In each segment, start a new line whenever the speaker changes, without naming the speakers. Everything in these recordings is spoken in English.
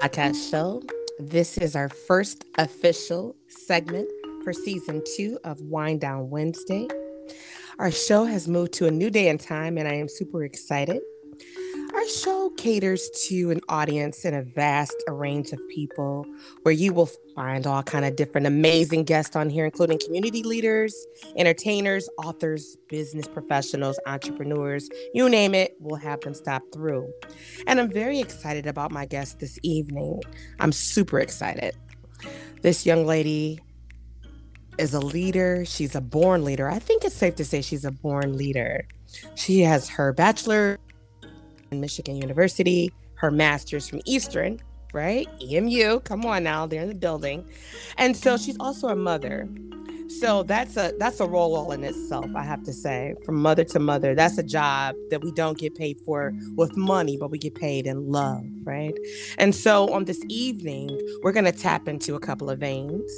podcast show. This is our first official segment for season two of Wind Down Wednesday. Our show has moved to a new day and time, and I am super excited. Caters to an audience and a vast range of people where you will find all kind of different amazing guests on here including community leaders, entertainers, authors, business professionals, entrepreneurs, you name it, we'll have them stop through. And I'm very excited about my guest this evening. I'm super excited. This young lady is a leader. She's a born leader. I think it's safe to say she's a born leader. She has her bachelor Michigan University, her master's from Eastern, right? EMU. Come on now, they're in the building. And so she's also a mother. So that's a that's a role all in itself, I have to say. From mother to mother, that's a job that we don't get paid for with money, but we get paid in love, right? And so on this evening, we're gonna tap into a couple of veins.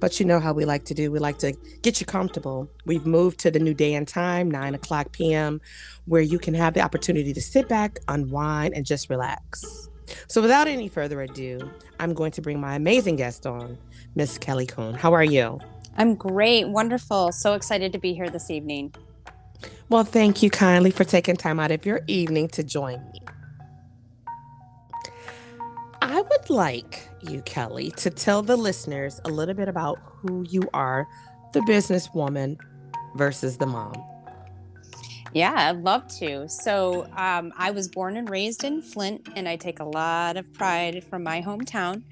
But you know how we like to do. We like to get you comfortable. We've moved to the new day and time, nine o'clock p.m., where you can have the opportunity to sit back, unwind, and just relax. So without any further ado, I'm going to bring my amazing guest on, Miss Kelley Kuhn. How are you?
I'm great. Wonderful. So excited to be here this evening.
Well, thank you kindly for taking time out of your evening to join me. I would like you, Kelley, to tell the listeners a little bit about who you are, the businesswoman versus the mom.
Yeah, I'd love to. So, um, I was born and raised in Flint, and I take a lot of pride from my hometown.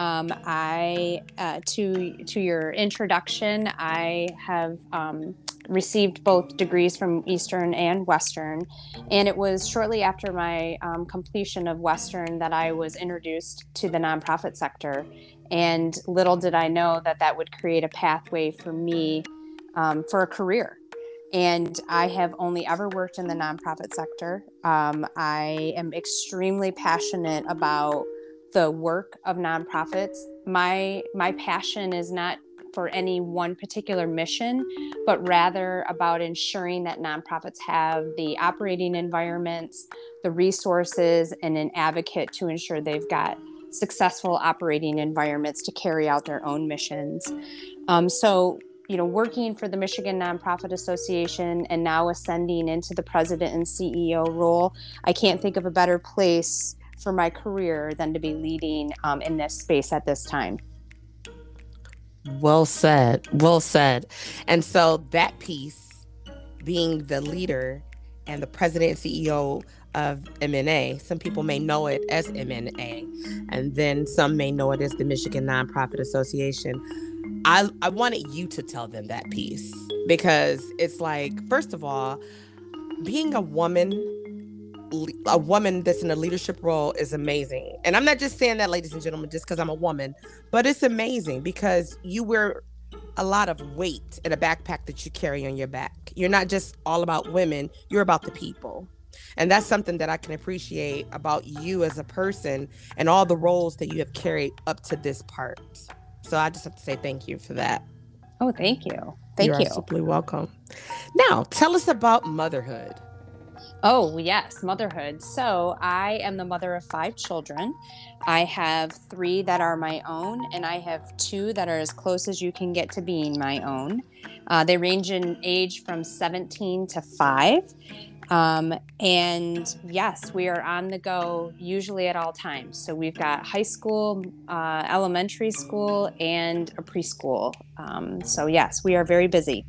Um, I uh, to to your introduction, I have um, received both degrees from Eastern and Western, and it was shortly after my um, completion of Western that I was introduced to the nonprofit sector, and little did I know that that would create a pathway for me um, for a career. And I have only ever worked in the nonprofit sector. Um, I am extremely passionate about the work of nonprofits. My my passion is not for any one particular mission, but rather about ensuring that nonprofits have the operating environments, the resources, and an advocate to ensure they've got successful operating environments to carry out their own missions. Um, so, you know, working for the Michigan Nonprofit Association and now ascending into the president and CEO role, I can't think of a better place for my career than to be leading um, in this space at this time.
Well said. Well said. And so that piece, being the leader and the president and CEO of MNA, some people may know it as MNA, and then some may know it as the Michigan Nonprofit Association. I, I wanted you to tell them that piece because it's like, first of all, being a woman a woman that's in a leadership role is amazing. And I'm not just saying that, ladies and gentlemen, just because I'm a woman, but it's amazing because you wear a lot of weight in a backpack that you carry on your back. You're not just all about women, you're about the people. And that's something that I can appreciate about you as a person and all the roles that you have carried up to this part. So I just have to say thank you for that.
Oh, thank you. Thank
You're
you.
You're welcome. Now, tell us about motherhood.
Oh, yes, motherhood. So, I am the mother of five children. I have three that are my own, and I have two that are as close as you can get to being my own. Uh, they range in age from 17 to 5. Um, and yes, we are on the go usually at all times. So we've got high school, uh, elementary school, and a preschool. Um, so, yes, we are very busy.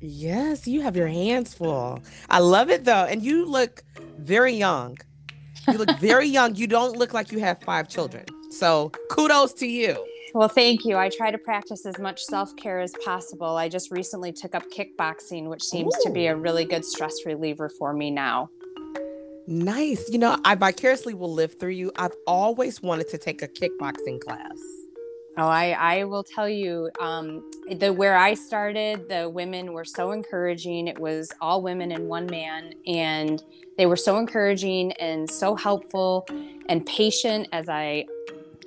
Yes, you have your hands full. I love it though. And you look very young. You look very young. You don't look like you have five children. So kudos to you.
Well, thank you. I try to practice as much self care as possible. I just recently took up kickboxing, which seems Ooh. to be a really good stress reliever for me now.
Nice. You know, I vicariously will live through you. I've always wanted to take a kickboxing class.
Oh, I, I will tell you, um, the where I started, the women were so encouraging. It was all women and one man, and they were so encouraging and so helpful and patient as I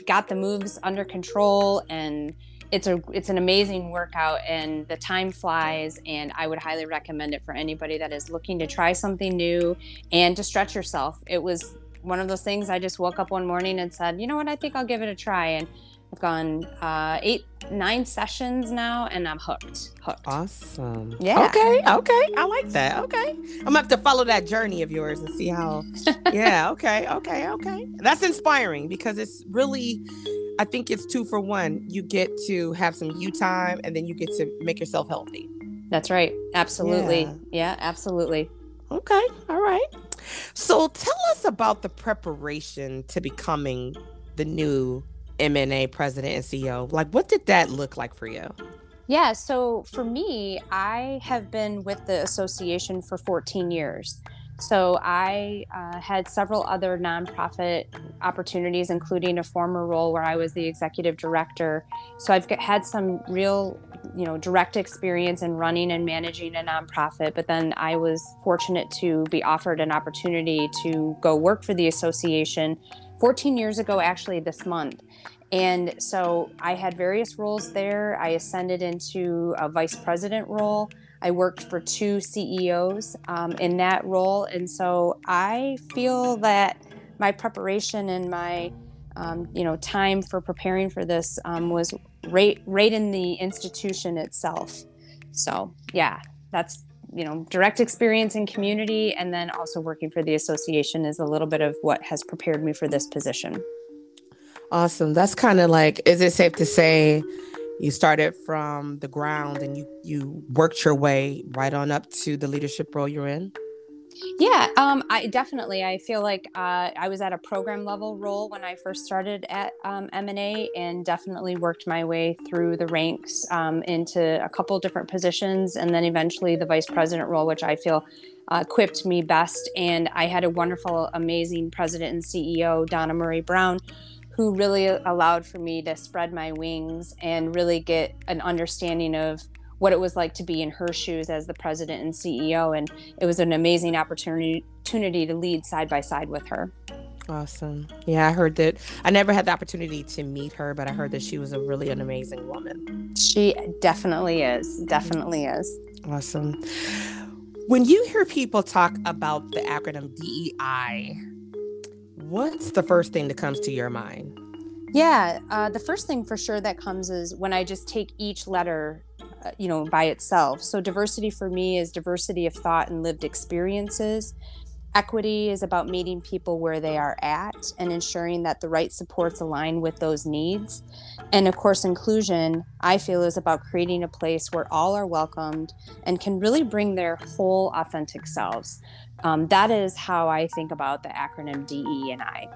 got the moves under control. And it's a it's an amazing workout, and the time flies. And I would highly recommend it for anybody that is looking to try something new and to stretch yourself. It was one of those things. I just woke up one morning and said, you know what, I think I'll give it a try. And I've gone uh, eight, nine sessions now, and I'm hooked. Hooked.
Awesome.
Yeah.
Okay. Okay. I like that. Okay. I'm gonna have to follow that journey of yours and see how. yeah. Okay. Okay. Okay. That's inspiring because it's really, I think it's two for one. You get to have some you time, and then you get to make yourself healthy.
That's right. Absolutely. Yeah, yeah absolutely.
Okay. All right. So tell us about the preparation to becoming the new MNA president and CEO. Like, what did that look like for you?
Yeah, so for me, I have been with the association for 14 years. So I uh, had several other nonprofit opportunities, including a former role where I was the executive director. So I've had some real, you know, direct experience in running and managing a nonprofit. But then I was fortunate to be offered an opportunity to go work for the association 14 years ago, actually, this month. And so I had various roles there. I ascended into a vice president role. I worked for two CEOs um, in that role. And so I feel that my preparation and my um, you know time for preparing for this um, was right right in the institution itself. So yeah, that's you know direct experience in community and then also working for the association is a little bit of what has prepared me for this position
awesome that's kind of like is it safe to say you started from the ground and you you worked your way right on up to the leadership role you're in
yeah, um, I definitely. I feel like uh, I was at a program level role when I first started at um, MNA, and definitely worked my way through the ranks um, into a couple different positions, and then eventually the vice president role, which I feel uh, equipped me best. And I had a wonderful, amazing president and CEO, Donna Murray Brown, who really allowed for me to spread my wings and really get an understanding of what it was like to be in her shoes as the president and CEO. And it was an amazing opportunity, to lead side by side with her.
Awesome. Yeah, I heard that. I never had the opportunity to meet her, but I heard that she was a really an amazing woman.
She definitely is. Definitely is.
Awesome. When you hear people talk about the acronym DEI, what's the first thing that comes to your mind?
Yeah, uh, the first thing for sure that comes is when I just take each letter uh, you know by itself. So diversity for me is diversity of thought and lived experiences. Equity is about meeting people where they are at and ensuring that the right supports align with those needs. And of course inclusion i feel is about creating a place where all are welcomed and can really bring their whole authentic selves um, that is how i think about the acronym de and i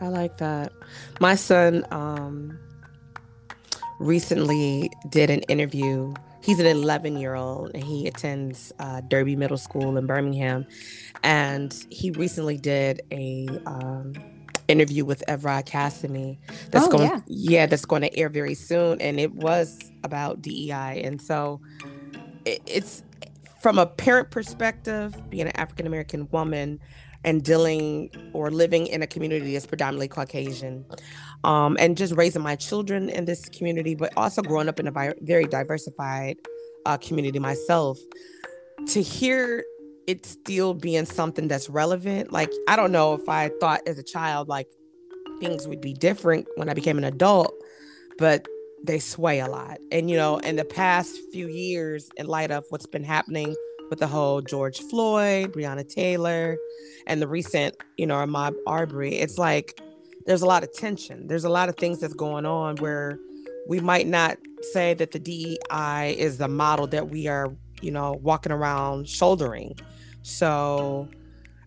i like that my son um recently did an interview. He's an 11 year old and he attends uh, Derby Middle School in Birmingham. And he recently did a um, interview with Evrod Cassimy that's oh, going yeah. yeah that's going to air very soon and it was about DEI and so it, it's from a parent perspective being an African American woman and dealing or living in a community that's predominantly Caucasian um, and just raising my children in this community, but also growing up in a very diversified uh, community myself, to hear it still being something that's relevant. Like, I don't know if I thought as a child, like things would be different when I became an adult, but they sway a lot. And, you know, in the past few years, in light of what's been happening with the whole George Floyd, Breonna Taylor, and the recent, you know, Ahmaud Arbery, it's like, there's a lot of tension. There's a lot of things that's going on where we might not say that the DEI is the model that we are, you know, walking around shouldering. So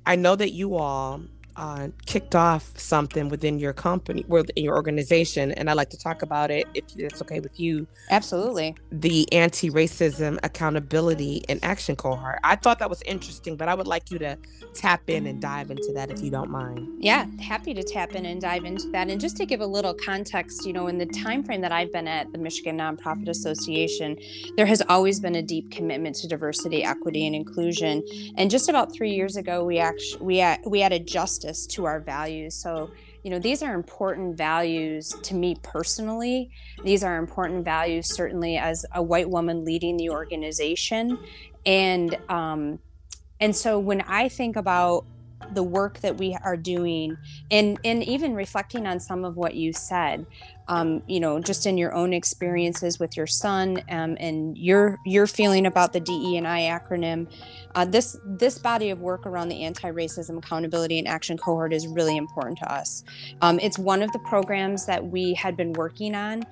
I know that you all uh, kicked off something within your company, within your organization, and I'd like to talk about it if it's okay with you.
Absolutely.
The Anti Racism Accountability and Action Cohort. I thought that was interesting, but I would like you to tap in and dive into that if you don't mind.
Yeah, happy to tap in and dive into that. And just to give a little context, you know, in the time frame that I've been at the Michigan Nonprofit Association, there has always been a deep commitment to diversity, equity, and inclusion. And just about three years ago, we actually we we added justice justice to our values. So, you know, these are important values to me personally. These are important values, certainly, as a white woman leading the organization. And, um, and so when I think about the work that we are doing and and even reflecting on some of what you said um, you know just in your own experiences with your son um, and your your feeling about the DE and I acronym uh, this this body of work around the anti-racism accountability and action cohort is really important to us um, it's one of the programs that we had been working on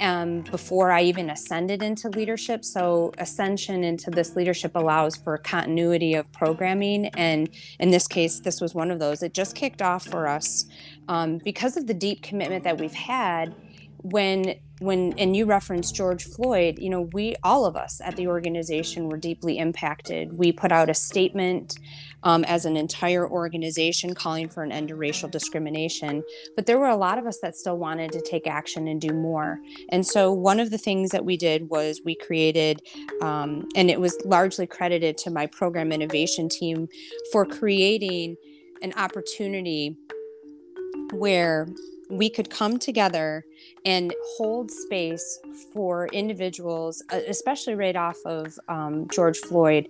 um, before I even ascended into leadership. So, ascension into this leadership allows for continuity of programming. And in this case, this was one of those. It just kicked off for us um, because of the deep commitment that we've had when when and you referenced George Floyd, you know, we all of us at the organization were deeply impacted. We put out a statement um, as an entire organization calling for an end to racial discrimination, but there were a lot of us that still wanted to take action and do more. And so one of the things that we did was we created, um, and it was largely credited to my program innovation team for creating an opportunity where we could come together and hold space for individuals, especially right off of um, George Floyd,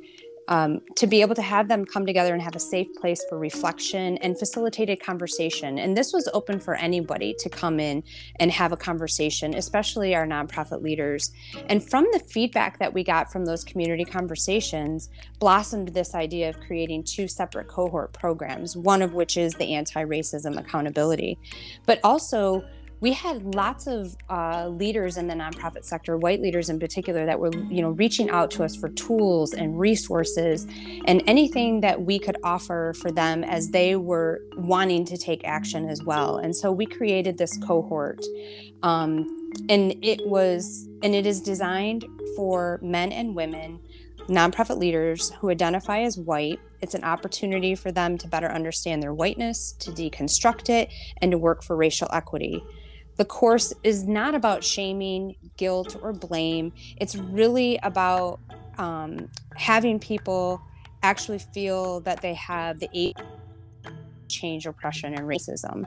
um, to be able to have them come together and have a safe place for reflection and facilitated conversation. And this was open for anybody to come in and have a conversation, especially our nonprofit leaders. And from the feedback that we got from those community conversations, blossomed this idea of creating two separate cohort programs, one of which is the anti racism accountability, but also we had lots of uh, leaders in the nonprofit sector, white leaders in particular, that were you know reaching out to us for tools and resources and anything that we could offer for them as they were wanting to take action as well. And so we created this cohort, um, and it was and it is designed for men and women nonprofit leaders who identify as white. It's an opportunity for them to better understand their whiteness, to deconstruct it, and to work for racial equity. The course is not about shaming, guilt, or blame. It's really about um, having people actually feel that they have the eight change oppression and racism.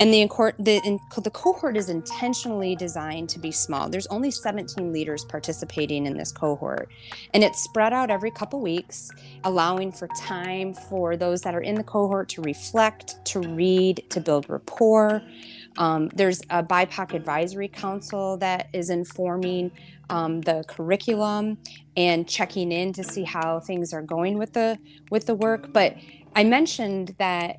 And the, the, the cohort is intentionally designed to be small. There's only 17 leaders participating in this cohort, and it's spread out every couple weeks, allowing for time for those that are in the cohort to reflect, to read, to build rapport. Um, there's a BIPOC advisory council that is informing um, the curriculum and checking in to see how things are going with the with the work. But I mentioned that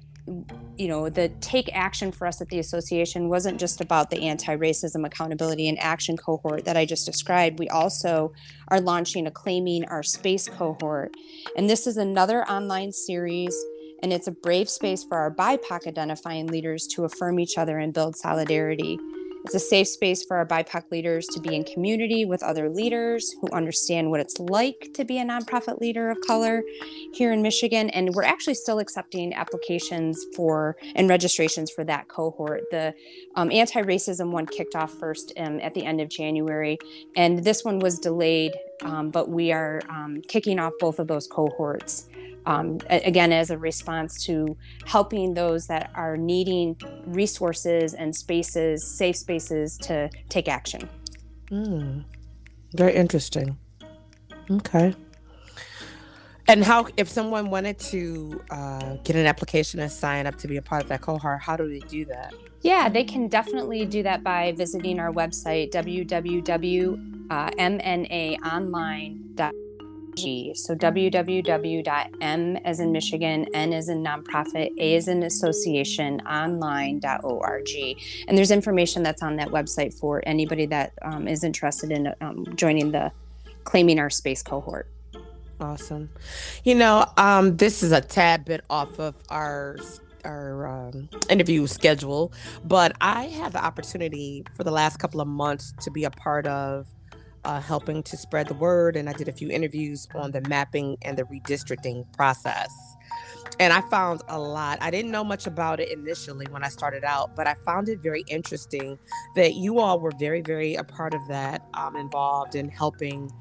you know the take action for us at the association wasn't just about the anti-racism accountability and action cohort that i just described we also are launching a claiming our space cohort and this is another online series and it's a brave space for our BIPOC identifying leaders to affirm each other and build solidarity. It's a safe space for our BIPOC leaders to be in community with other leaders who understand what it's like to be a nonprofit leader of color here in Michigan. And we're actually still accepting applications for and registrations for that cohort. The um, anti racism one kicked off first um, at the end of January, and this one was delayed, um, but we are um, kicking off both of those cohorts um, again as a response to helping those that are needing resources and spaces safe spaces to take action.
Mm, very interesting. Okay. And how if someone wanted to uh, get an application and sign up to be a part of that cohort how do they do that?
Yeah they can definitely do that by visiting our website www.mnaonline.com G. So www.m as in Michigan, N as in nonprofit, A as in association, online.org. And there's information that's on that website for anybody that um, is interested in um, joining the Claiming Our Space cohort.
Awesome. You know, um, this is a tad bit off of our our um, interview schedule, but I had the opportunity for the last couple of months to be a part of uh, helping to spread the word. And I did a few interviews on the mapping and the redistricting process. And I found a lot. I didn't know much about it initially when I started out, but I found it very interesting that you all were very, very a part of that, um, involved in helping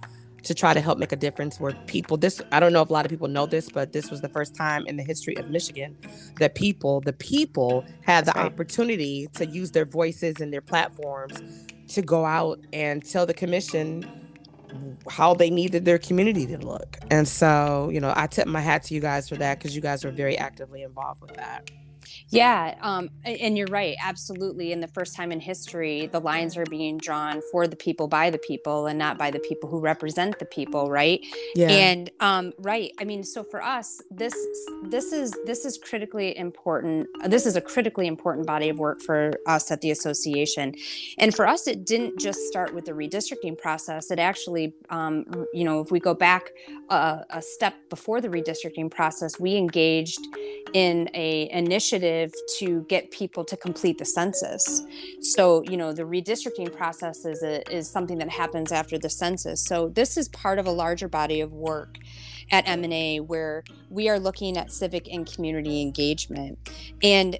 to try to help make a difference where people this i don't know if a lot of people know this but this was the first time in the history of michigan that people the people had the opportunity to use their voices and their platforms to go out and tell the commission how they needed their community to look. And so, you know, I tip my hat to you guys for that because you guys were very actively involved with that.
Yeah, um, and you're right, absolutely. And the first time in history, the lines are being drawn for the people by the people, and not by the people who represent the people, right? Yeah. And um, right, I mean, so for us, this this is this is critically important. This is a critically important body of work for us at the association, and for us, it didn't just start with the redistricting process. It actually, um, you know, if we go back a, a step before the redistricting process, we engaged in a initiative initiative to get people to complete the census. So, you know, the redistricting process is, a, is something that happens after the census. So, this is part of a larger body of work at MNA where we are looking at civic and community engagement. And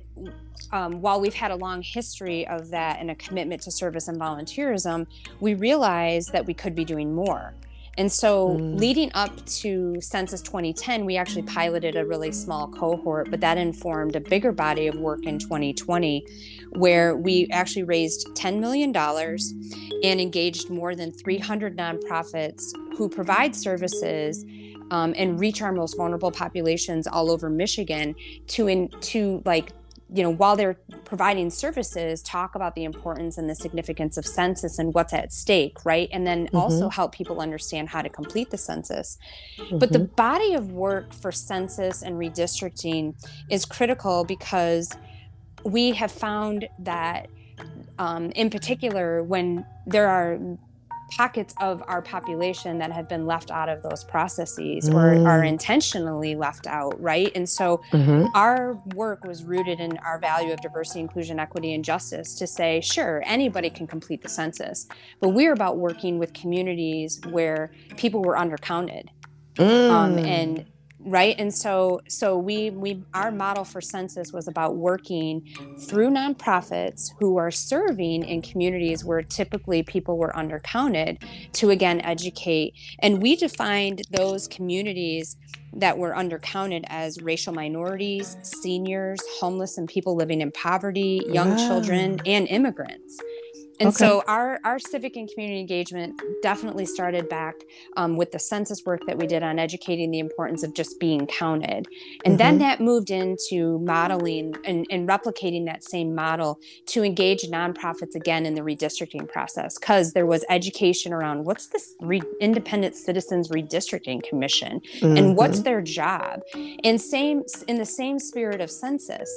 um, while we've had a long history of that and a commitment to service and volunteerism, we realize that we could be doing more. And so, mm. leading up to Census 2010, we actually piloted a really small cohort, but that informed a bigger body of work in 2020, where we actually raised $10 million and engaged more than 300 nonprofits who provide services um, and reach our most vulnerable populations all over Michigan to in, to like you know, while they're providing services, talk about the importance and the significance of census and what's at stake, right? And then mm-hmm. also help people understand how to complete the census. Mm-hmm. But the mm-hmm. body of work for census and redistricting is critical because we have found that, um, in particular, when there are pockets of our population that have been left out of those processes mm. or are intentionally left out, right? And so mm-hmm. our work was rooted in our value of diversity, inclusion, equity, and justice to say, sure, anybody can complete the census, but we're about working with communities where people were undercounted. Mm. Um, and right? And so so we we our model for census was about working through nonprofits who are serving in communities where typically people were undercounted to again educate. And we defined those communities that were undercounted as racial minorities seniors homeless and people living in poverty young wow. children and immigrants and okay. so our our civic and community engagement definitely started back um, with the census work that we did on educating the importance of just being counted, and mm-hmm. then that moved into modeling and, and replicating that same model to engage nonprofits again in the redistricting process because there was education around what's this re- independent citizens redistricting commission mm-hmm. and what's mm-hmm. their job, and same in the same spirit of census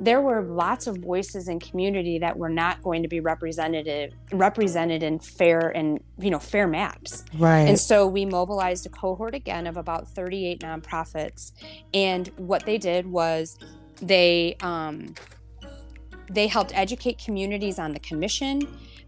there were lots of voices in community that were not going to be representative represented in fair and you know fair maps.
Right.
And so we mobilized a cohort again of about 38 nonprofits. And what they did was they um, they helped educate communities on the commission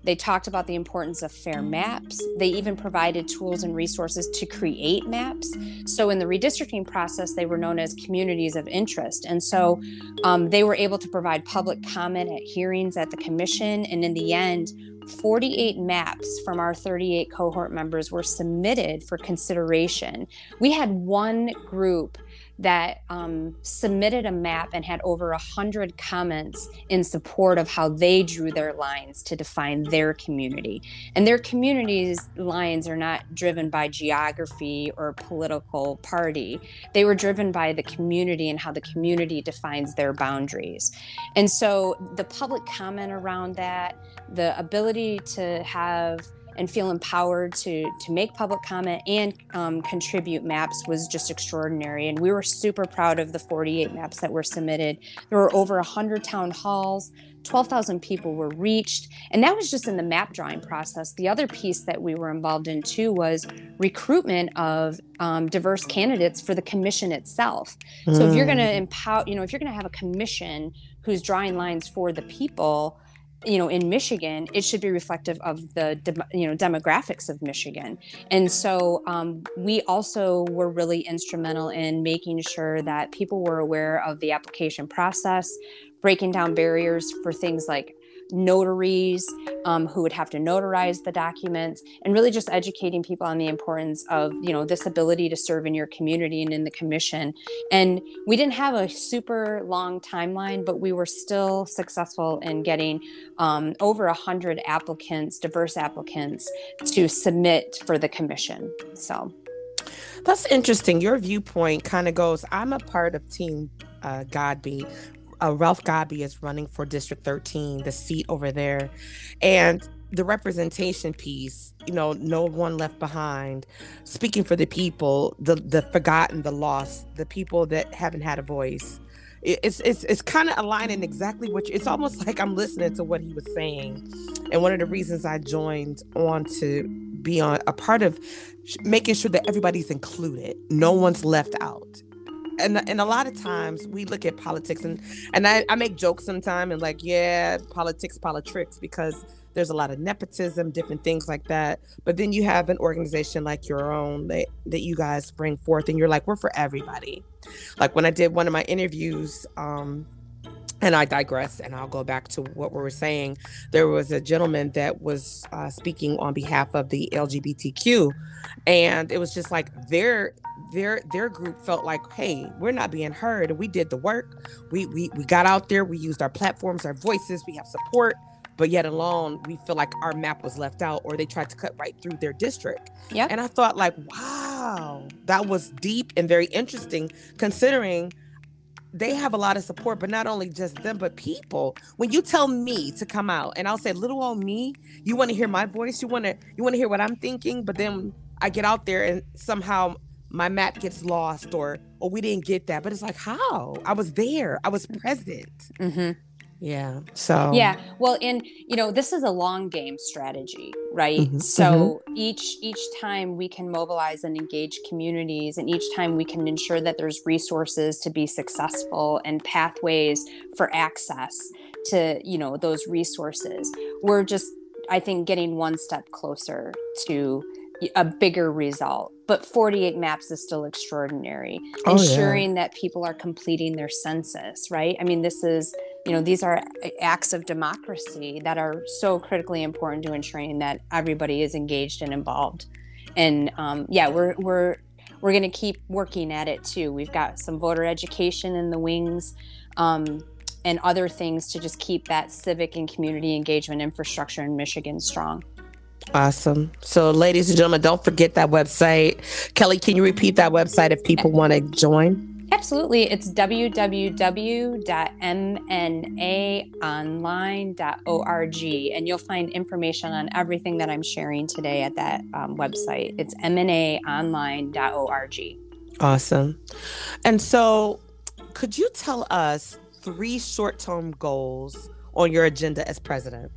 they talked about the importance of fair maps. They even provided tools and resources to create maps. So, in the redistricting process, they were known as communities of interest. And so um, they were able to provide public comment at hearings at the commission. And in the end, 48 maps from our 38 cohort members were submitted for consideration. We had one group that um, submitted a map and had over a hundred comments in support of how they drew their lines to define their community. And their community's lines are not driven by geography or political party. They were driven by the community and how the community defines their boundaries. And so the public comment around that, the ability to have and feel empowered to to make public comment and um, contribute maps was just extraordinary. And we were super proud of the 48 maps that were submitted. There were over 100 town halls. 12,000 people were reached, and that was just in the map drawing process. The other piece that we were involved in too was recruitment of um, diverse candidates for the commission itself. Mm. So if you're going to empower, you know, if you're going to have a commission who's drawing lines for the people, you know in michigan it should be reflective of the de- you know demographics of michigan. And so um, we also were really instrumental in making sure that people were aware of the application process breaking down barriers for things like notaries um, who would have to notarize the documents, and really just educating people on the importance of you know this ability to serve in your community and in the commission. And we didn't have a super long timeline, but we were still successful in getting um, over a hundred applicants, diverse applicants, to submit for the commission. So.
That's interesting. Your viewpoint kind of goes. I'm a part of Team uh, Godbee. Uh, Ralph Godbee is running for District 13, the seat over there, and the representation piece. You know, no one left behind. Speaking for the people, the the forgotten, the lost, the people that haven't had a voice. It's it's it's kind of aligning exactly what it's almost like I'm listening to what he was saying, and one of the reasons I joined on to be on a part of making sure that everybody's included, no one's left out. And, and a lot of times we look at politics and and I, I make jokes sometimes and like yeah politics politics because there's a lot of nepotism different things like that but then you have an organization like your own that, that you guys bring forth and you're like we're for everybody like when i did one of my interviews um and I digress, and I'll go back to what we were saying. There was a gentleman that was uh, speaking on behalf of the LGBTQ, and it was just like their their their group felt like, hey, we're not being heard, and we did the work. We we we got out there, we used our platforms, our voices, we have support, but yet alone, we feel like our map was left out, or they tried to cut right through their district.
Yeah,
and I thought like, wow, that was deep and very interesting, considering they have a lot of support, but not only just them, but people. When you tell me to come out and I'll say, little old me, you want to hear my voice, you want to you want to hear what I'm thinking, but then I get out there and somehow my map gets lost or or we didn't get that. But it's like, how? I was there. I was present.
Mm-hmm.
Yeah. So
Yeah. Well, and you know, this is a long game strategy, right?
Mhm,
So each each time we can mobilize and engage communities and each time we can ensure that there's resources to be successful and pathways for access to, you know, those resources. We're just I think getting one step closer to a bigger result. But 48 maps is still extraordinary.
Oh, yeah.
Ensuring that people are completing their census, right? I mean, this is you know these are acts of democracy that are so critically important to ensuring that everybody is engaged and involved and um, yeah we're we're we're going to keep working at it too we've got some voter education in the wings um, and other things to just keep that civic and community engagement infrastructure in michigan strong
awesome. So, ladies and gentlemen, don't forget that website. Kelley, can you repeat that website if people want to join?
Absolutely. It's www.mnaonline.org, and you'll find information on everything that I'm sharing today at that um, website. It's mnaonline.org.
Awesome. And so, could you tell us three short term goals on your agenda as president?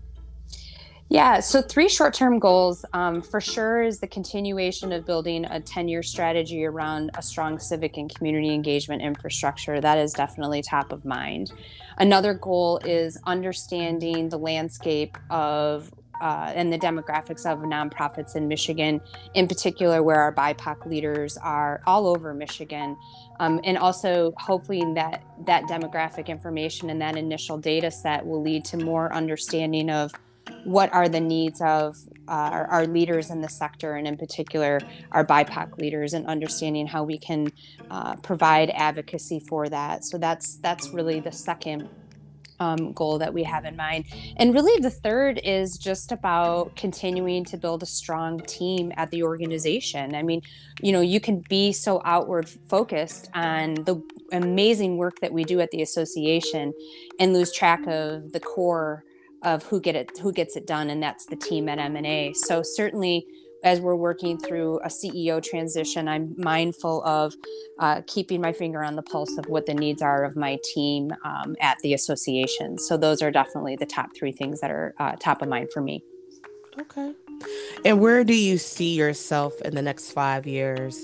Yeah, so three short term goals um, for sure is the continuation of building a 10 year strategy around a strong civic and community engagement infrastructure. That is definitely top of mind. Another goal is understanding the landscape of uh, and the demographics of nonprofits in Michigan, in particular, where our BIPOC leaders are all over Michigan, um, and also hopefully that that demographic information and that initial data set will lead to more understanding of what are the needs of uh, our, our, leaders in the sector, and in particular, our BIPOC leaders, and understanding how we can uh, provide advocacy for that. So that's that's really the second um, goal that we have in mind. And really, the third is just about continuing to build a strong team at the organization. I mean, you know, you can be so outward focused on the amazing work that we do at the association and lose track of the core of who get it who gets it done and that's the team at MNA so certainly as we're working through a ceo transition i'm mindful of uh, keeping my finger on the pulse of what the needs are of my team um, at the association. So those are definitely the top three things that are uh, top of mind for me.
Okay. And where do you see yourself in the next five years?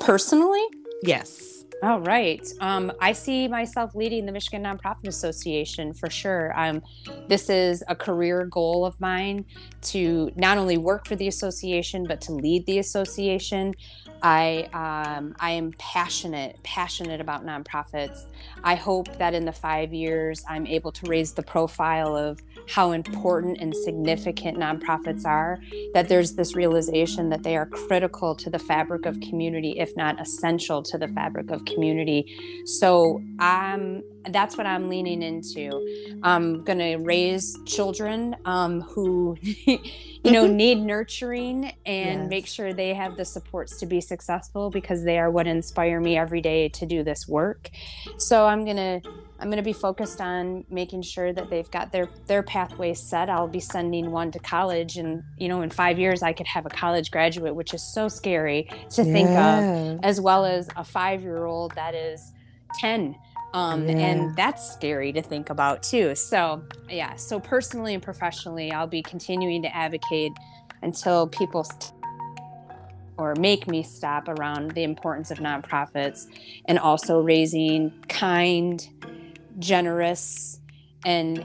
Personally?
Yes
all right. Um, I see myself leading the Michigan Nonprofit Association for sure. Um, this is a career goal of mine to not only work for the association, but to lead the association. I um, I am passionate passionate about nonprofits. I hope that in the five years I'm able to raise the profile of how important and significant nonprofits are. That there's this realization that they are critical to the fabric of community, if not essential to the fabric of community. So I'm that's what I'm leaning into. I'm going to raise children um, who, you know, need nurturing and yes. make sure they have the supports to be successful because they are what inspire me every day to do this work. So I'm going to I'm going to be focused on making sure that they've got their their pathway set. I'll be sending one to college and you know in 5 years I could have a college graduate which is so scary to yeah. think of as well as a 5-year-old that is 10 um, yeah. and that's scary to think about too. So yeah so personally and professionally i'll be continuing to advocate until people st- or make me stop around the importance of nonprofits and also raising kind generous and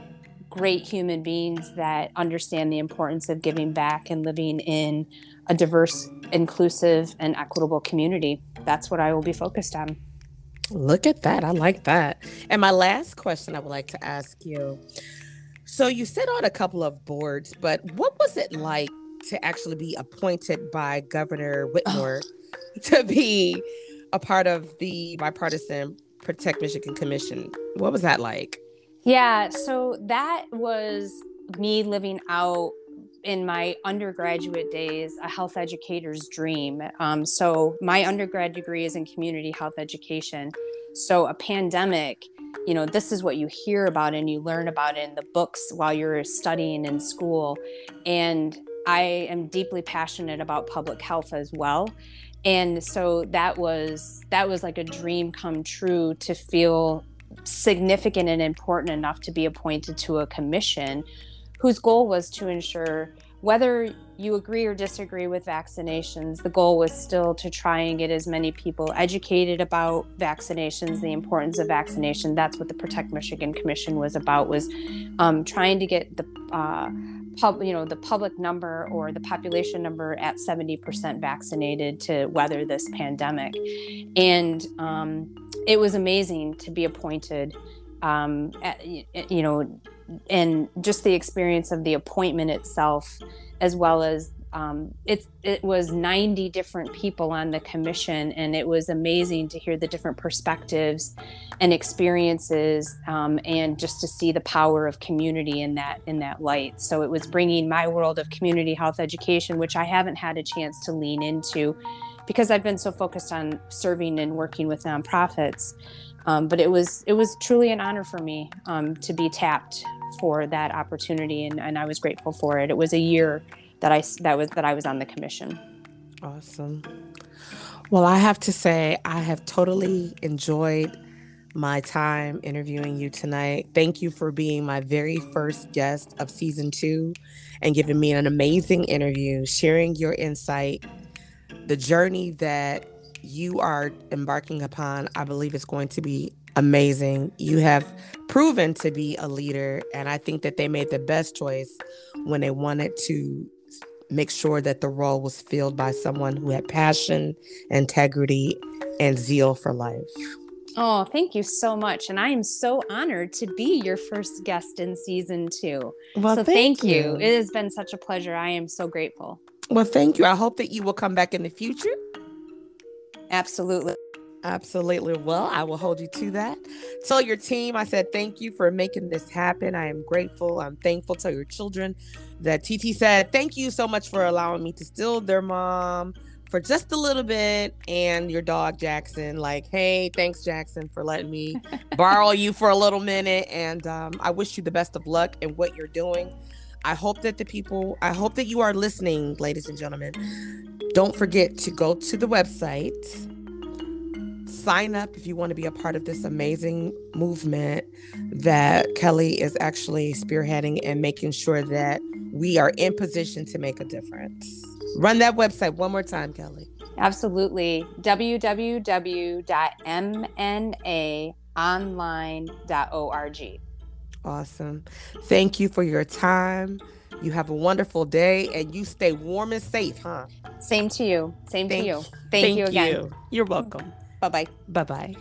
great human beings that understand the importance of giving back and living in a diverse inclusive and equitable community. That's what i will be focused on
Look at that. I like that. And my last question I would like to ask you. So you sit on a couple of boards, but what was it like to actually be appointed by Governor Whitmer oh. to be a part of the bipartisan Protect Michigan Commission? What was that like?
Yeah, so that was me living out in my undergraduate days a health educator's dream. Um, so, my undergrad degree is in community health education. So, a pandemic, you know, this is what you hear about and you learn about in the books while you're studying in school. And I am deeply passionate about public health as well. And so that was that was like a dream come true to feel significant and important enough to be appointed to a commission whose goal was to ensure whether you agree or disagree with vaccinations, the goal was still to try and get as many people educated about vaccinations, the importance of vaccination. That's what the Protect Michigan Commission was about, was um, trying to get the uh, pub, you know, the public number or the population number at 70% vaccinated to weather this pandemic. And um, it was amazing to be appointed, um, at, you know, and just the experience of the appointment itself, as well as um, it, it was 90 different people on the commission, and it was amazing to hear the different perspectives and experiences, um, and just to see the power of community in that in that light. So it was bringing my world of community health education, which I haven't had a chance to lean into, because I've been so focused on serving and working with nonprofits. Um, but it was it was truly an honor for me um, to be tapped for that opportunity, and, and I was grateful for it. It was a year that I that was that I was on the commission.
Awesome. Well, I have to say I have totally enjoyed my time interviewing you tonight. Thank you for being my very first guest of season two and giving me an amazing interview, sharing your insight, the journey that you are embarking upon. I believe is going to be amazing. You have proven to be a leader, and I think that they made the best choice when they wanted to make sure that the role was filled by someone who had passion, integrity, and zeal for life.
Oh, thank you so much. And I am so honored to be your first guest in season two. Well, so thank, thank you. you. It has been such a pleasure. I am so grateful.
Well, thank you. I hope that you will come back in the future.
Absolutely.
Absolutely. Well, I will hold you to that. Tell your team I said thank you for making this happen. I am grateful. I'm thankful. Tell your children that TT said thank you so much for allowing me to steal their mom for just a little bit and your dog Jackson like hey thanks Jackson for letting me borrow you for a little minute and um, I wish you the best of luck in what you're doing. I hope that the people I hope that you are listening ladies and gentlemen. Don't forget to go to the website sign up if you want to be a part of this amazing movement that Kelley is actually spearheading and making sure that we are in position to make a difference. Run that website one more time, Kelley.
Absolutely. www.mnaonline.org.
Awesome. Thank you for your time. You have a wonderful day and you stay warm and safe, huh?
Same to you. Same
Thank-
to you. Thank,
Thank
you again.
you. You're welcome.
Bye bye.
Bye bye.